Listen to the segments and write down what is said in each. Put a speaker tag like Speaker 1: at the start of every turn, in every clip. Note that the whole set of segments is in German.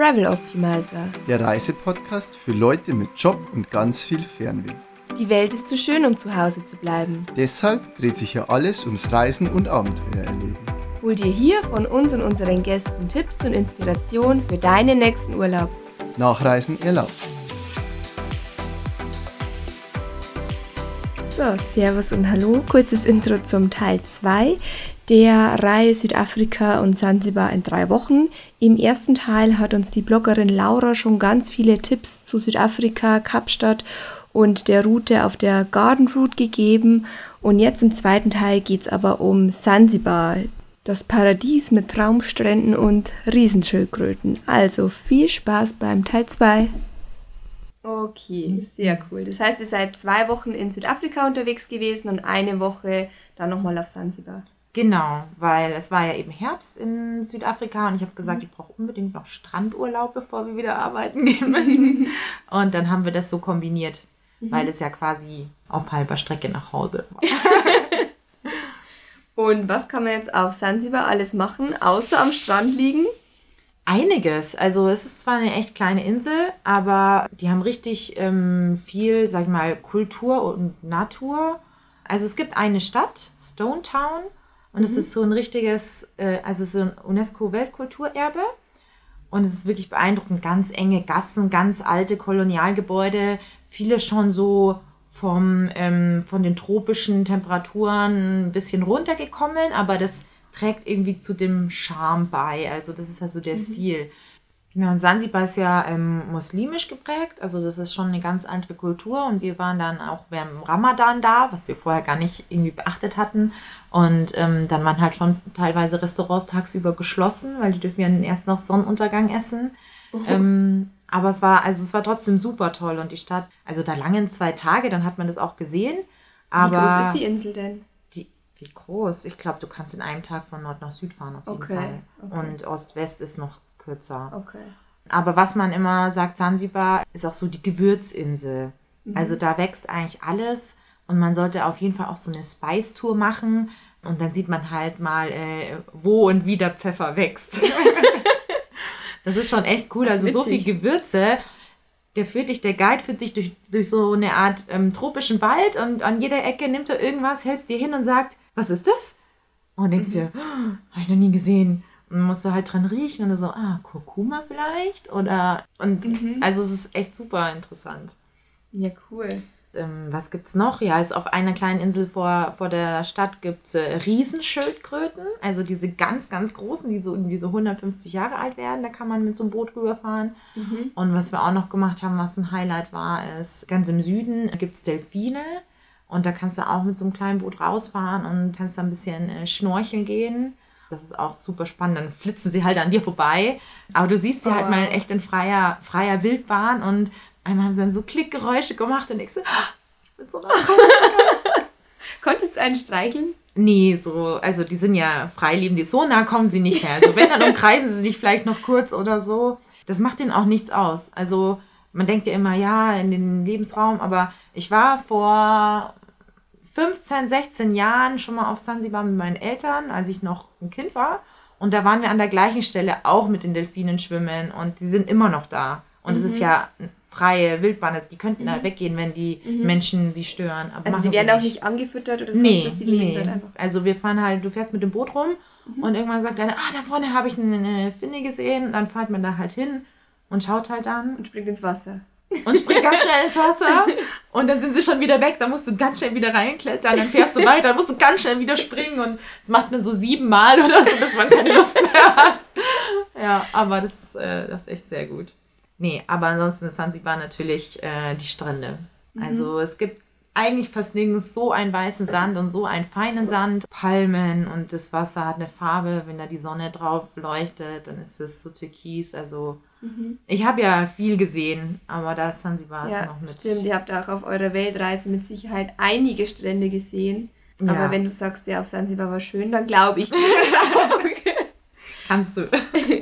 Speaker 1: Travel Optimizer.
Speaker 2: Der Reisepodcast für Leute mit Job und ganz viel Fernweh.
Speaker 1: Die Welt ist zu schön, um zu Hause zu bleiben.
Speaker 2: Deshalb dreht sich hier alles ums Reisen und Abenteuer erleben.
Speaker 1: Hol dir hier von uns und unseren Gästen Tipps und Inspiration für deinen nächsten Urlaub.
Speaker 2: Nachreisen erlaubt.
Speaker 1: So, Servus und Hallo. Kurzes Intro zum Teil 2 der Reihe Südafrika und Sansibar in drei Wochen. Im ersten Teil hat uns die Bloggerin Laura schon ganz viele Tipps zu Südafrika, Kapstadt und der Route auf der Garden Route gegeben. Und jetzt im zweiten Teil geht es aber um Sansibar, das Paradies mit Traumstränden und Riesenschildkröten. Also viel Spaß beim Teil 2. Okay, sehr cool. Das heißt, ihr seid zwei Wochen in Südafrika unterwegs gewesen und eine Woche dann nochmal auf Sansibar.
Speaker 3: Genau, weil es war ja eben Herbst in Südafrika und ich habe gesagt, mhm. ich brauche unbedingt noch Strandurlaub, bevor wir wieder arbeiten gehen müssen. und dann haben wir das so kombiniert, mhm. weil es ja quasi auf halber Strecke nach Hause war.
Speaker 1: und was kann man jetzt auf Sansibar alles machen, außer am Strand liegen?
Speaker 3: Einiges. Also es ist zwar eine echt kleine Insel, aber die haben richtig ähm, viel, sag ich mal, Kultur und Natur. Also es gibt eine Stadt, Stone Town, und mhm. es ist so ein richtiges, äh, also so ein UNESCO-Weltkulturerbe. Und es ist wirklich beeindruckend. Ganz enge Gassen, ganz alte Kolonialgebäude, viele schon so vom, ähm, von den tropischen Temperaturen ein bisschen runtergekommen, aber das trägt irgendwie zu dem Charme bei. Also das ist also der mhm. Stil. Genau, und Sansibar ist ja ähm, muslimisch geprägt, also das ist schon eine ganz andere Kultur und wir waren dann auch während Ramadan da, was wir vorher gar nicht irgendwie beachtet hatten und ähm, dann waren halt schon teilweise Restaurants tagsüber geschlossen, weil die dürfen ja erst nach Sonnenuntergang essen. Mhm. Ähm, aber es war, also es war trotzdem super toll und die Stadt, also da langen zwei Tage, dann hat man das auch gesehen. Aber
Speaker 1: Wie groß ist die Insel denn?
Speaker 3: Wie groß? Ich glaube, du kannst in einem Tag von Nord nach Süd fahren auf jeden okay. Fall. Okay. Und Ost-West ist noch kürzer.
Speaker 1: Okay.
Speaker 3: Aber was man immer sagt, Sansibar ist auch so die Gewürzinsel. Mhm. Also da wächst eigentlich alles und man sollte auf jeden Fall auch so eine Spice-Tour machen und dann sieht man halt mal, äh, wo und wie der Pfeffer wächst. das ist schon echt cool. Also so viel Gewürze. Der führt dich, der Guide führt dich durch, durch so eine Art ähm, tropischen Wald und an jeder Ecke nimmt er irgendwas, hältst dir hin und sagt, was ist das? Und denkst mhm. dir, oh, habe ich noch nie gesehen. Und musst du halt dran riechen und so, ah, Kurkuma vielleicht? Oder, und mhm. also es ist echt super interessant.
Speaker 1: Ja, cool.
Speaker 3: Ähm, was gibt's noch? Ja, ist auf einer kleinen Insel vor, vor der Stadt gibt's äh, Riesenschildkröten. Also diese ganz, ganz großen, die so irgendwie so 150 Jahre alt werden. Da kann man mit so einem Boot rüberfahren. Mhm. Und was wir auch noch gemacht haben, was ein Highlight war, ist, ganz im Süden gibt's Delfine. Und da kannst du auch mit so einem kleinen Boot rausfahren und kannst da ein bisschen äh, schnorcheln gehen. Das ist auch super spannend. Dann flitzen sie halt an dir vorbei. Aber du siehst sie oh, halt mal echt in freier, freier Wildbahn. Und einmal haben sie dann so Klickgeräusche gemacht und ich so, ah, ich bin so nah
Speaker 1: Konntest du einen streicheln?
Speaker 3: Nee, so, also die sind ja freilebend, so nah kommen sie nicht her. Also wenn, dann umkreisen sie dich vielleicht noch kurz oder so. Das macht denen auch nichts aus. Also man denkt ja immer, ja, in den Lebensraum, aber ich war vor 15, 16 Jahren schon mal auf Sansibar mit meinen Eltern, als ich noch ein Kind war. Und da waren wir an der gleichen Stelle auch mit den Delfinen schwimmen und die sind immer noch da. Und es mhm. ist ja freie Wildbahn, also die könnten mhm. da weggehen, wenn die mhm. Menschen sie stören.
Speaker 1: Aber also die werden auch nicht angefüttert oder sonst nee, was, die leben nee. dort einfach.
Speaker 3: Also wir fahren halt, du fährst mit dem Boot rum mhm. und irgendwann sagt einer, ah, da vorne habe ich eine Finne gesehen. Und dann fährt man da halt hin und schaut halt dann.
Speaker 1: Und springt ins Wasser
Speaker 3: und springt ganz schnell ins Wasser und dann sind sie schon wieder weg, dann musst du ganz schnell wieder reinklettern, dann fährst du weiter, dann musst du ganz schnell wieder springen und das macht man so siebenmal oder so, bis man keine Lust mehr hat. Ja, aber das, äh, das ist echt sehr gut. Nee, aber ansonsten ist Sansibar natürlich äh, die Strände. Mhm. Also es gibt eigentlich fast nirgends so einen weißen Sand und so einen feinen Sand. Palmen und das Wasser hat eine Farbe, wenn da die Sonne drauf leuchtet, dann ist es so türkis, also Mhm. Ich habe ja viel gesehen, aber da ist Sansibar
Speaker 1: ja,
Speaker 3: noch mit.
Speaker 1: Stimmt, ihr habt auch auf eurer Weltreise mit Sicherheit einige Strände gesehen. Ja. Aber wenn du sagst, ja, auf Sansibar war schön, dann glaube ich auch.
Speaker 3: Kannst du.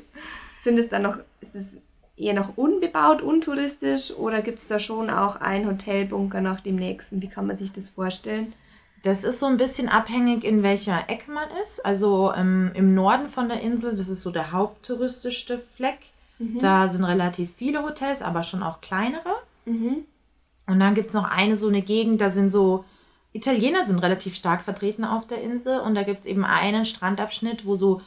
Speaker 1: Sind es dann noch, ist es eher noch unbebaut, untouristisch oder gibt es da schon auch einen Hotelbunker nach dem nächsten? Wie kann man sich das vorstellen?
Speaker 3: Das ist so ein bisschen abhängig, in welcher Ecke man ist. Also ähm, im Norden von der Insel, das ist so der haupttouristische Fleck. Da sind relativ viele Hotels, aber schon auch kleinere. Und dann gibt es noch eine so eine Gegend, da sind so, Italiener sind relativ stark vertreten auf der Insel. Und da gibt es eben einen Strandabschnitt, wo so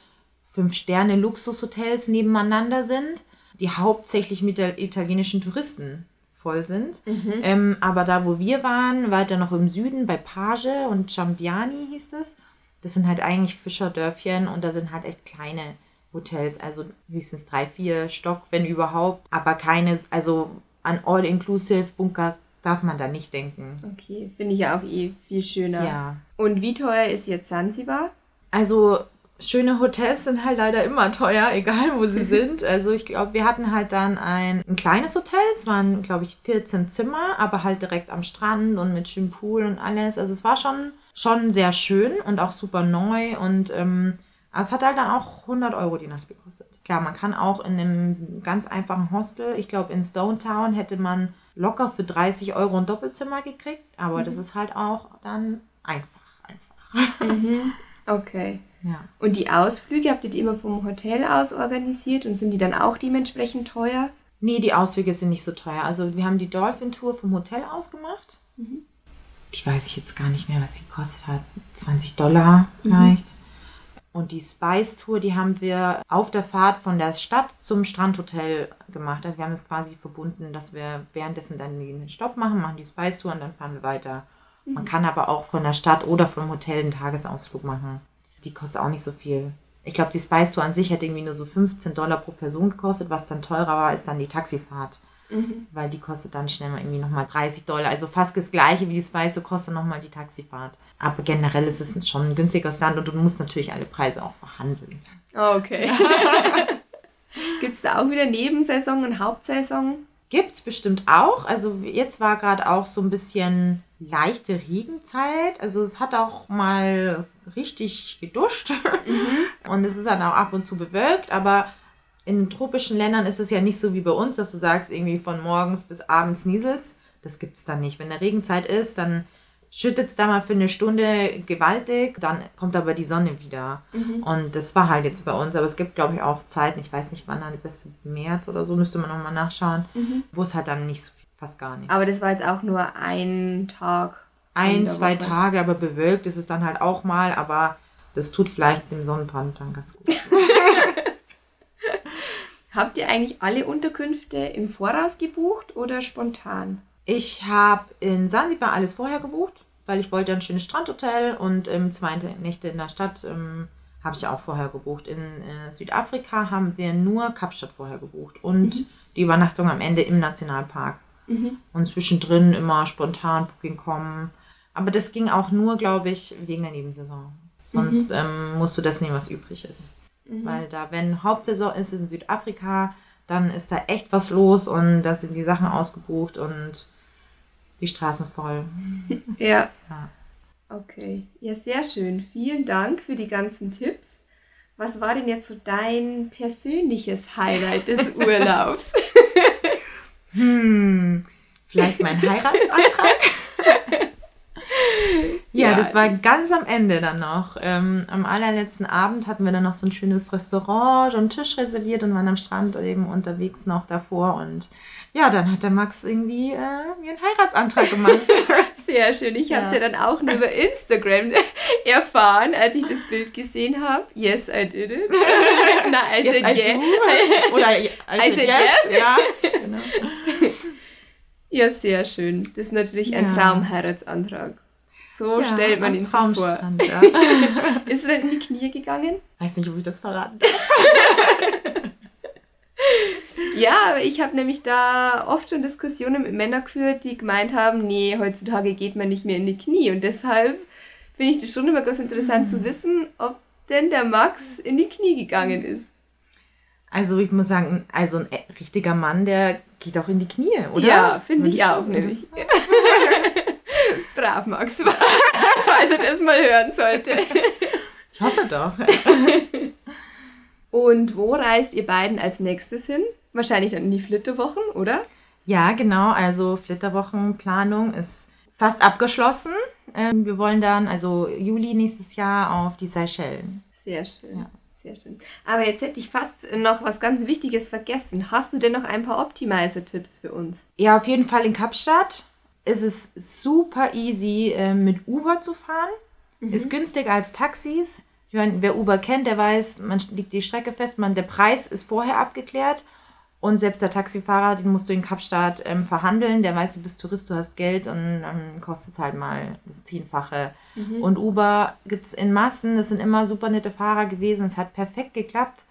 Speaker 3: fünf Sterne Luxushotels nebeneinander sind, die hauptsächlich mit der italienischen Touristen voll sind. Ähm, aber da, wo wir waren, weiter noch im Süden bei Page und Ciambiani hieß es. Das sind halt eigentlich Fischerdörfchen und da sind halt echt kleine Hotels, also höchstens drei, vier Stock, wenn überhaupt. Aber keine, also an All-Inclusive-Bunker darf man da nicht denken.
Speaker 1: Okay, finde ich ja auch eh viel schöner.
Speaker 3: Ja.
Speaker 1: Und wie teuer ist jetzt Sansibar?
Speaker 3: Also schöne Hotels sind halt leider immer teuer, egal wo sie sind. Also ich glaube, wir hatten halt dann ein, ein kleines Hotel. Es waren, glaube ich, 14 Zimmer, aber halt direkt am Strand und mit schönem Pool und alles. Also es war schon, schon sehr schön und auch super neu. Und ähm, aber es hat halt dann auch 100 Euro die Nacht gekostet. Klar, man kann auch in einem ganz einfachen Hostel, ich glaube in Stone Town hätte man locker für 30 Euro ein Doppelzimmer gekriegt. Aber das ist halt auch dann einfach, einfach.
Speaker 1: Okay.
Speaker 3: Ja.
Speaker 1: Und die Ausflüge, habt ihr die immer vom Hotel aus organisiert und sind die dann auch dementsprechend teuer?
Speaker 3: Nee, die Ausflüge sind nicht so teuer. Also wir haben die Dolphin Tour vom Hotel aus gemacht. Die weiß ich jetzt gar nicht mehr, was sie gekostet hat. 20 Dollar vielleicht. Und die Spice Tour, die haben wir auf der Fahrt von der Stadt zum Strandhotel gemacht. Also wir haben es quasi verbunden, dass wir währenddessen dann den Stopp machen, machen die Spice Tour und dann fahren wir weiter. Man kann aber auch von der Stadt oder vom Hotel einen Tagesausflug machen. Die kostet auch nicht so viel. Ich glaube, die Spice Tour an sich hätte irgendwie nur so 15 Dollar pro Person gekostet. Was dann teurer war, ist dann die Taxifahrt. Weil die kostet dann schnell mal irgendwie nochmal 30 Dollar. Also fast das gleiche wie die Spice Tour kostet nochmal die Taxifahrt. Aber generell ist es schon ein günstigeres Land und du musst natürlich alle Preise auch verhandeln.
Speaker 1: Okay. Gibt es da auch wieder Nebensaison und Hauptsaison?
Speaker 3: Gibt's bestimmt auch. Also jetzt war gerade auch so ein bisschen leichte Regenzeit. Also es hat auch mal richtig geduscht. Und es ist dann auch ab und zu bewölkt. Aber in den tropischen Ländern ist es ja nicht so wie bei uns, dass du sagst, irgendwie von morgens bis abends nieselst. Das gibt's dann nicht. Wenn der Regenzeit ist, dann schüttet es da mal für eine Stunde gewaltig, dann kommt aber die Sonne wieder. Und das war halt jetzt bei uns. Aber es gibt, glaube ich, auch Zeiten, ich weiß nicht wann, dann bis März oder so, müsste man nochmal nachschauen, wo es halt dann nicht so viel, fast gar nicht.
Speaker 1: Aber das war jetzt auch nur ein Tag. in
Speaker 3: Ein, zwei
Speaker 1: Woche.
Speaker 3: Tage, aber bewölkt ist es dann halt auch mal, aber das tut vielleicht dem Sonnenbrand dann ganz gut.
Speaker 1: Habt ihr eigentlich alle Unterkünfte im Voraus gebucht oder spontan?
Speaker 3: Ich habe in Sansibar alles vorher gebucht, weil ich wollte ein schönes Strandhotel und ähm, zwei Nächte in der Stadt ähm, habe ich auch vorher gebucht. In äh, Südafrika haben wir nur Kapstadt vorher gebucht und die Übernachtung am Ende im Nationalpark. Und zwischendrin immer spontan Booking.com. Aber das ging auch nur, glaube ich, wegen der Nebensaison. Sonst ähm, musst du das nehmen, was übrig ist. Weil da, wenn Hauptsaison ist in Südafrika, dann ist da echt was los und da sind die Sachen ausgebucht und die Straßen voll.
Speaker 1: Ja.
Speaker 3: Ja.
Speaker 1: Okay. Ja, sehr schön. Vielen Dank für die ganzen Tipps. Was war denn jetzt so dein persönliches Highlight des Urlaubs?
Speaker 3: Hm, vielleicht mein Heiratsantrag? ja,
Speaker 1: Ja.
Speaker 3: das war ganz am Ende dann noch. Ähm, am allerletzten Abend hatten wir dann noch so ein schönes Restaurant und einen Tisch reserviert und waren am Strand eben unterwegs noch davor. Und ja, dann hat der Max irgendwie äh, mir einen Heiratsantrag gemacht.
Speaker 1: Sehr schön. Ich habe es
Speaker 3: Ja.
Speaker 1: ja dann auch nur über Instagram erfahren, als ich das Bild gesehen habe. Yes, I did it. Na, I
Speaker 3: Yes,
Speaker 1: said
Speaker 3: I
Speaker 1: yeah.
Speaker 3: do. Oder I,
Speaker 1: I
Speaker 3: said
Speaker 1: said
Speaker 3: yes. Ja, genau.
Speaker 1: Ja, sehr schön. Das ist natürlich ein
Speaker 3: Ja.
Speaker 1: Traumheiratsantrag. So
Speaker 3: Ja,
Speaker 1: stellt man ihn sich vor.
Speaker 3: Ja.
Speaker 1: Ist er denn in die Knie gegangen?
Speaker 3: Weiß nicht, ob ich das verraten darf.
Speaker 1: Ja, aber ich habe nämlich da oft schon Diskussionen mit Männern geführt, die gemeint haben, nee, heutzutage geht man nicht mehr in die Knie. Und deshalb finde ich das schon immer ganz interessant zu wissen, ob denn der Max in die Knie gegangen ist.
Speaker 3: Also ich muss sagen, also ein e- richtiger Mann, der geht auch in die Knie, oder?
Speaker 1: Ja, finde ich auch nämlich. Brav, Max, falls er das mal hören sollte.
Speaker 3: Ich hoffe doch.
Speaker 1: Und wo reist ihr beiden als nächstes hin? Wahrscheinlich dann in die Flitterwochen, oder?
Speaker 3: Ja, genau. Also Flitterwochenplanung ist fast abgeschlossen. Ähm, wir wollen dann, also Juli nächstes Jahr, auf die Seychellen.
Speaker 1: Sehr schön.
Speaker 3: Ja.
Speaker 1: Sehr schön. Aber jetzt hätte ich fast noch was ganz Wichtiges vergessen. Hast du denn noch ein paar Optimizer-Tipps für uns?
Speaker 3: Ja, auf jeden Fall in Kapstadt ist es super easy, äh, mit Uber zu fahren. Ist günstiger als Taxis. Ich meine, wer Uber kennt, der weiß, man legt die Strecke fest, man, der Preis ist vorher abgeklärt. Und selbst der Taxifahrer, den musst du in Kapstadt ähm, verhandeln. Der weiß, du bist Tourist, du hast Geld und ähm, kostet es halt mal das Zehnfache. Und Uber gibt es in Massen. Das sind immer super nette Fahrer gewesen. Es hat perfekt geklappt.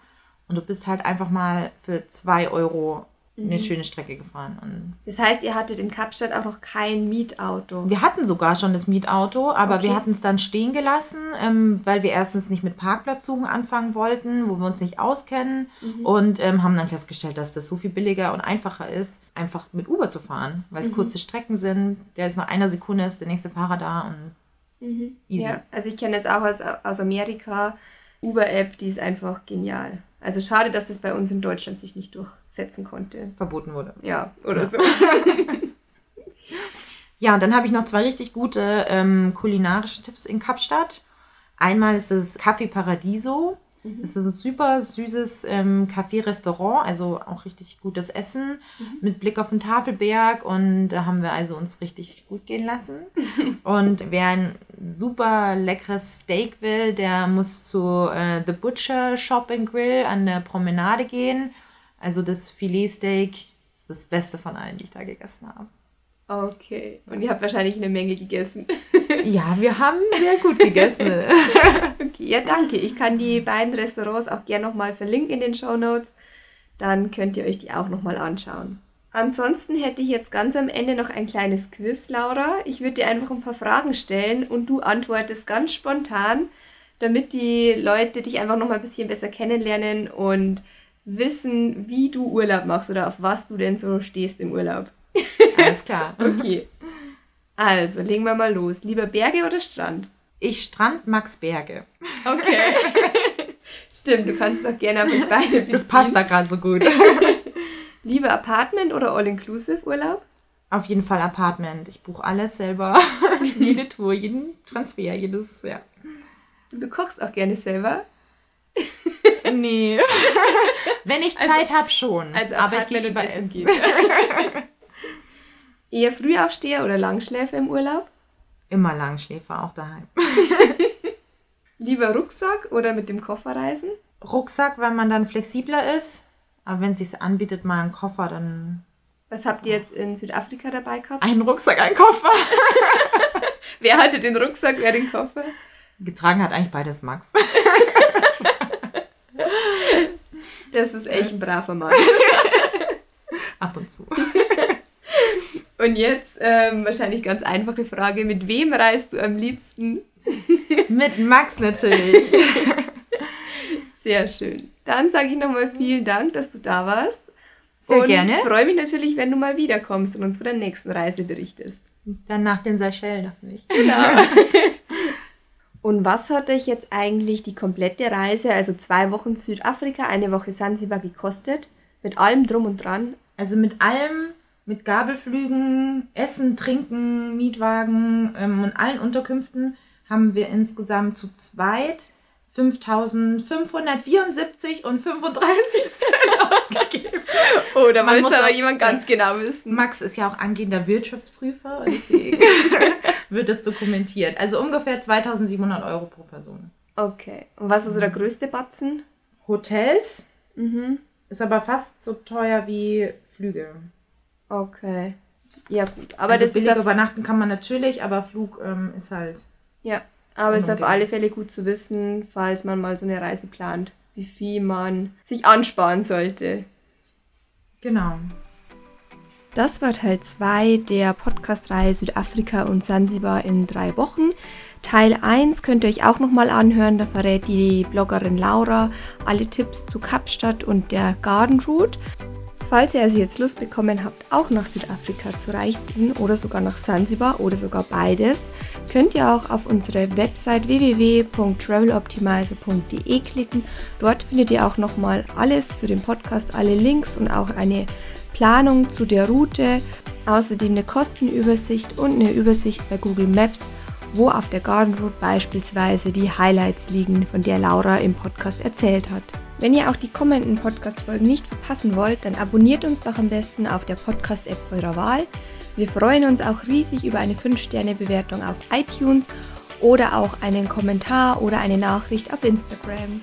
Speaker 3: Und du bist halt einfach mal für zwei Euro eine schöne Strecke gefahren. Und
Speaker 1: Das heißt, ihr hattet in Kapstadt auch noch kein Mietauto.
Speaker 3: wir hatten sogar schon das Mietauto, aber
Speaker 1: Okay.
Speaker 3: wir hatten es dann stehen gelassen, ähm, weil wir erstens nicht mit Parkplatzsuchen anfangen wollten, wo wir uns nicht auskennen und ähm, haben dann festgestellt, dass das so viel billiger und einfacher ist, einfach mit Uber zu fahren, weil es kurze Strecken sind. Der ist nach einer Sekunde ist der nächste Fahrer da und easy.
Speaker 1: Ja, also ich kenne das auch aus, aus Amerika. Uber-App, die ist einfach genial. Also schade, dass das bei uns in Deutschland sich nicht durchsetzen konnte.
Speaker 3: verboten wurde.
Speaker 1: Ja, oder so.
Speaker 3: Ja, und dann habe ich noch zwei richtig gute ähm, kulinarische Tipps in Kapstadt. Einmal ist das Café Paradiso. Das ist ein super süßes ähm, Café-Restaurant, also auch richtig gutes Essen mit Blick auf den Tafelberg. Und da haben wir also uns richtig gut gehen lassen. und wer ein super leckeres Steak will, der muss zu äh, The Butcher Shop and Grill an der Promenade gehen. Also das Filetsteak ist das Beste von allen, die ich da gegessen habe.
Speaker 1: Okay. Und ihr habt wahrscheinlich eine Menge gegessen.
Speaker 3: Ja, wir haben sehr gut gegessen.
Speaker 1: Okay, ja, danke. Ich kann die beiden Restaurants auch gerne nochmal verlinken in den Show Notes. Dann könnt ihr euch die auch nochmal anschauen. Ansonsten hätte ich jetzt ganz am Ende noch ein kleines Quiz, Laura. Ich würde dir einfach ein paar Fragen stellen und du antwortest ganz spontan, damit die Leute dich einfach nochmal ein bisschen besser kennenlernen und wissen, wie du Urlaub machst oder auf was du denn so stehst im Urlaub.
Speaker 3: Alles klar.
Speaker 1: Okay. Also, legen wir mal los. Lieber Berge oder Strand?
Speaker 3: Ich Strand Max Berge.
Speaker 1: Okay. Stimmt, du kannst es auch gerne auf euch beide beziehen.
Speaker 3: Das passt da gerade so gut.
Speaker 1: Lieber Apartment oder All-Inclusive-Urlaub?
Speaker 3: Auf jeden Fall Apartment. Ich buche alles selber. Jede Tour, jeden Transfer, jedes, ja.
Speaker 1: Du kochst auch gerne selber.
Speaker 3: Nee. Wenn ich Zeit habe, schon.
Speaker 1: Also
Speaker 3: Aber ich gehe lieber
Speaker 1: und
Speaker 3: essen.
Speaker 1: Eher Frühaufsteher oder Langschläfer im Urlaub?
Speaker 3: Immer Langschläfer, auch daheim.
Speaker 1: Lieber Rucksack oder mit dem Koffer reisen?
Speaker 3: Rucksack, weil man dann flexibler ist. Aber wenn es sich anbietet, mal einen Koffer, dann
Speaker 1: Was habt ihr jetzt in Südafrika dabei gehabt?
Speaker 3: ein Rucksack, ein Koffer.
Speaker 1: Wer hatte den Rucksack, wer den Koffer?
Speaker 3: Getragen hat eigentlich beides Max.
Speaker 1: Das ist echt ein braver Mann.
Speaker 3: Ab und zu.
Speaker 1: Und jetzt ähm, wahrscheinlich ganz einfache Frage: Mit wem reist du am liebsten?
Speaker 3: Mit Max natürlich.
Speaker 1: Sehr schön. Dann sage ich nochmal vielen Dank, dass du da warst.
Speaker 3: Sehr
Speaker 1: und
Speaker 3: gerne.
Speaker 1: freue mich natürlich, wenn du mal wiederkommst und uns von der nächsten Reise berichtest.
Speaker 3: Dann nach den Seychellen hoffentlich.
Speaker 1: Und was hat euch jetzt eigentlich die komplette Reise, also zwei Wochen Südafrika, eine Woche Sansibar gekostet? Mit allem drum und dran?
Speaker 3: Also mit allem, mit Gabelflügen, Essen, Trinken, Mietwagen ähm, und allen Unterkünften haben wir insgesamt zu zweit 5.574 und 35 Cent ausgegeben.
Speaker 1: Oh, da
Speaker 3: Man
Speaker 1: muss aber jemand ganz genau wissen.
Speaker 3: Max ist ja auch angehender Wirtschaftsprüfer und deswegen wird es dokumentiert. Also ungefähr 2.700 Euro pro Person.
Speaker 1: Okay. Und was ist so der größte Batzen?
Speaker 3: Hotels ist aber fast so teuer wie Flüge.
Speaker 1: Okay. Ja, gut. Aber
Speaker 3: also
Speaker 1: das ist
Speaker 3: billig
Speaker 1: auf,
Speaker 3: übernachten kann man natürlich, aber Flug ähm, ist halt.
Speaker 1: ja, aber es ist auf alle Fälle gut zu wissen, falls man mal so eine Reise plant, wie viel man sich ansparen sollte.
Speaker 3: Genau.
Speaker 1: Das war Teil 2 der Podcast-Reihe Südafrika und Sansibar in drei Wochen. Teil 1 könnt ihr euch auch nochmal anhören, da verrät die Bloggerin Laura alle Tipps zu Kapstadt und der Garden Route. Falls ihr also jetzt Lust bekommen habt, auch nach Südafrika zu reisen oder sogar nach Sansibar oder sogar beides, könnt ihr auch auf unsere Website www.traveloptimizer.de klicken. Dort findet ihr auch nochmal alles zu dem Podcast, alle Links und auch eine Planung zu der Route, außerdem eine Kostenübersicht und eine Übersicht bei Google Maps, wo auf der Garden Road beispielsweise die Highlights liegen, von der Laura im Podcast erzählt hat. Wenn ihr auch die kommenden Podcast-Folgen nicht verpassen wollt, dann abonniert uns doch am besten auf der Podcast-App eurer Wahl. Wir freuen uns auch riesig über eine 5-Sterne-Bewertung auf iTunes oder auch einen Kommentar oder eine Nachricht auf Instagram.